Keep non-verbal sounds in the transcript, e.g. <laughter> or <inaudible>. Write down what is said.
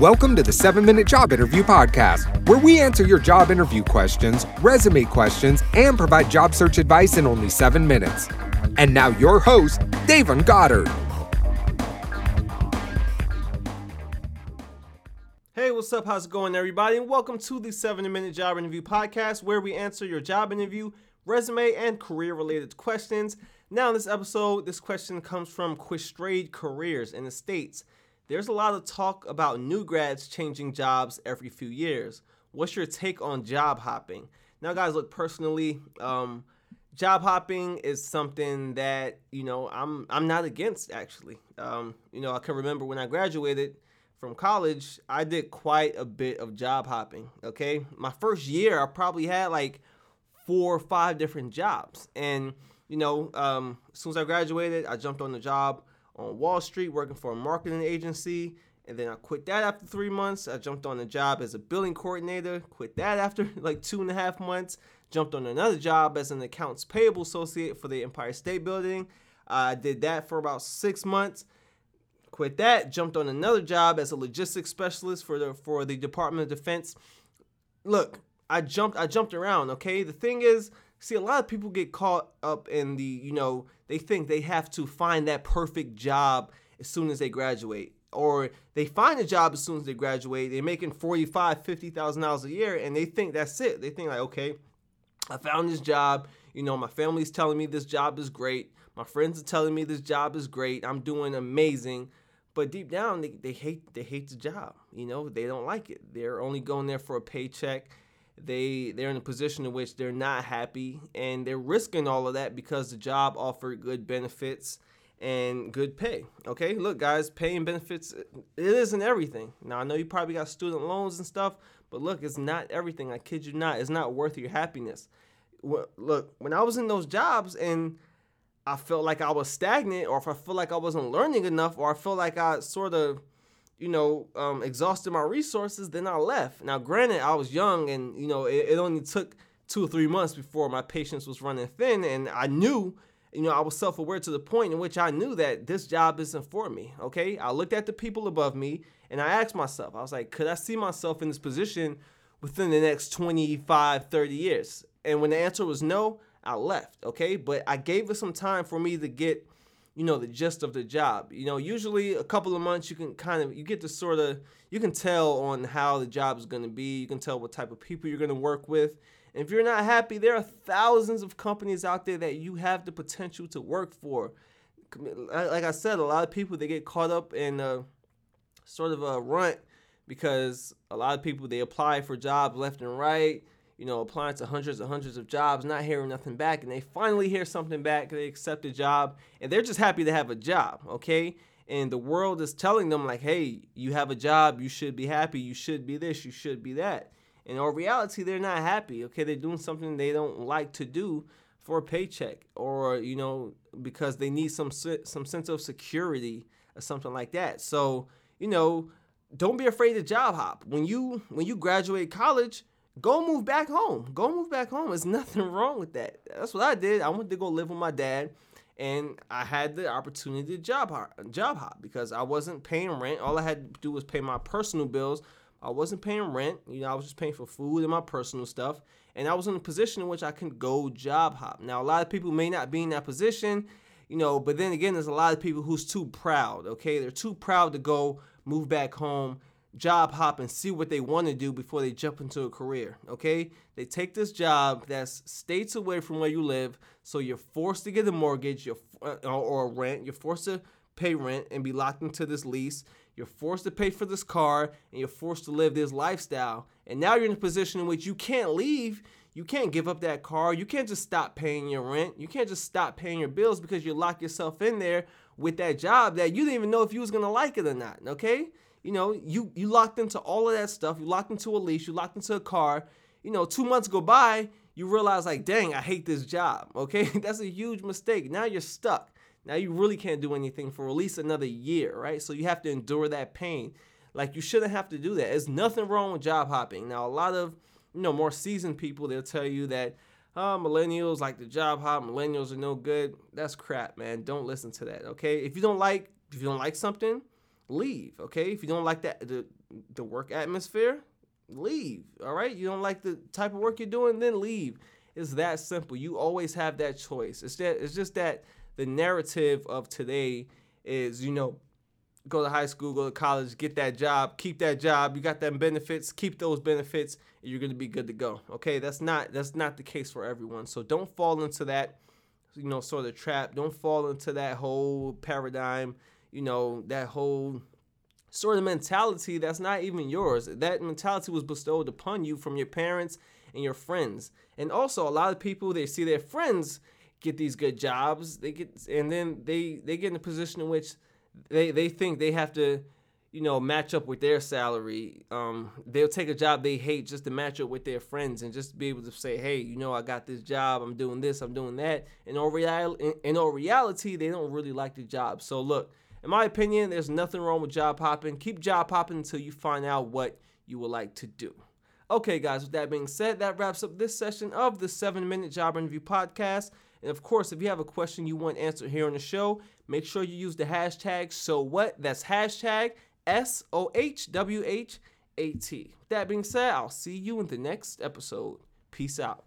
Welcome to the 7 Minute Job Interview Podcast, where we answer your job interview questions, resume questions, and provide job search advice in only 7 minutes. And now, your host, Davon Goddard. Hey, what's up? How's it going, everybody? And welcome to the 7 Minute Job Interview Podcast, where we answer your job interview, resume, and career related questions. Now, in this episode, this question comes from Questrade Careers in the States. There's a lot of talk about new grads changing jobs every few years. What's your take on job hopping? Now, guys, look personally, um, job hopping is something that you know I'm I'm not against actually. Um, you know, I can remember when I graduated from college, I did quite a bit of job hopping. Okay, my first year, I probably had like four or five different jobs, and you know, um, as soon as I graduated, I jumped on the job on Wall Street working for a marketing agency. And then I quit that after three months. I jumped on a job as a billing coordinator, quit that <laughs> after like two and a half months. Jumped on another job as an accounts payable associate for the Empire State Building. I did that for about six months. Quit that. Jumped on another job as a logistics specialist for the for the Department of Defense. Look, I jumped I jumped around. Okay, the thing is, see, a lot of people get caught up in the you know they think they have to find that perfect job as soon as they graduate or they find a job as soon as they graduate they're making 45 50000 dollars a year and they think that's it. They think like okay i found this job. You know my family's telling me this job is great. My friends are telling me this job is great. I'm doing amazing. But deep down they, they hate they hate the job you know? They don't like it. They're only going there for a paycheck they they're in a position in which they're not happy and they're risking all of that because the job offered good benefits and good pay. Okay, look guys, pay and benefits it isn't everything. Now I know you probably got student loans and stuff, but look, it's not everything. I kid you not. It's not worth your happiness. Look, when I was in those jobs and I felt like I was stagnant, or if I felt like I wasn't learning enough, or I felt like I sort of you know, um, exhausted my resources, then I left. Now, granted, I was young and, you know, it, it, only took two or three months before my patience was running thin. And I knew, you know, I was self aware to the point in which I knew that this job isn't for me. Okay. I looked at the people above me and I asked myself, I was like, could I see myself in this position within the next 25, 30 years? And when the answer was no, I left. Okay. But I gave it some time for me to get you know the gist of the job. You know usually a couple of months you can kind of you get to sort of you can tell on how the job is going to be. You can tell what type of people you're going to work with. And if you're not happy there are thousands of companies out there that you have the potential to work for. Like i said a lot of people they get caught up in a, sort of a runt because a lot of people they apply for jobs left and right you know, applying to hundreds and hundreds of jobs, not hearing nothing back, and they finally hear something back, they accept a job, and they're just happy to have a job, okay? And the world is telling them, like, hey, you have a job, you should be happy, you should be this, you should be that. And in reality, they're not happy, okay? They're doing something they don't like to do for a paycheck or, you know, because they need some, some sense of security or something like that. So, you know, don't be afraid to job hop. When you when you graduate college, go move back home. Go move back home. There's <laughs> nothing wrong with that. That's what I did. I went to go live with my dad, and I had the opportunity to job hop, job hop because I wasn't paying rent. All I had to do was pay my personal bills. I wasn't paying rent. You know, I was just paying for food and my personal stuff. And I was in a position in which I can go job hop. Now, a lot of people may not be in that position, you know, but then again, there's a lot of people who's too proud, okay? They're too proud to go move back home job hop and see what they want to do before they jump into a career. Okay, they take this job that's states away from where you live, so you're forced to get a mortgage, you're uh, or rent. You're forced to pay rent and be locked into this lease. You're forced to pay for this car and you're forced to live this lifestyle. And now you're in a position in which you can't leave. You can't give up that car. You can't just stop paying your rent. You can't just stop paying your bills because you lock yourself in there with that job that you didn't even know if you was gonna like it or not. Okay? You know, you you locked into all of that stuff. You locked into a lease. You locked into a car. You know, two months go by, you realize like, dang, I hate this job. <laughs> Okay, that's a huge mistake. Now you're stuck. Now you really can't do anything for at least another year, right? So you have to endure that pain. Like you shouldn't have to do that. There's nothing wrong with job hopping. Now a lot of you know more seasoned people they'll tell you that oh, millennials like the job hop. Millennials are no good. That's crap, man. Don't listen to that. Okay, if you don't like if you don't like something leave. Okay, if you don't like that the the work atmosphere, leave. All right, you don't like the type of work you're doing, then leave. It's that simple. You always have that choice. It's that it's just that the narrative of today is you know go to high school, go to college, get that job, keep that job. You got them benefits, keep those benefits, and you're gonna be good to go. Okay, that's not that's not the case for everyone. So don't fall into that, you know, sort of trap. Don't fall into that whole paradigm, you know, that whole sort of mentality that's not even yours. That mentality was bestowed upon you from your parents and your friends. And also a lot of people they see their friends get these good jobs, they get and then they they get in a position in which they they think they have to you know match up with their salary. Um, they'll take a job they hate just to match up with their friends and just be able to say hey you know i got this job. I'm doing this. I'm doing that. In all reality in, in all reality they don't really like the job. So look in my opinion there's nothing wrong with job hopping keep job hopping until you find out what you would like to do okay guys with that being said that wraps up this session of the seven minute job interview podcast and of course, if you have a question you want answered here on the show, make sure you use the hashtag so what. That's hashtag S O H W H A T. With that being said, I'll see you in the next episode. Peace out.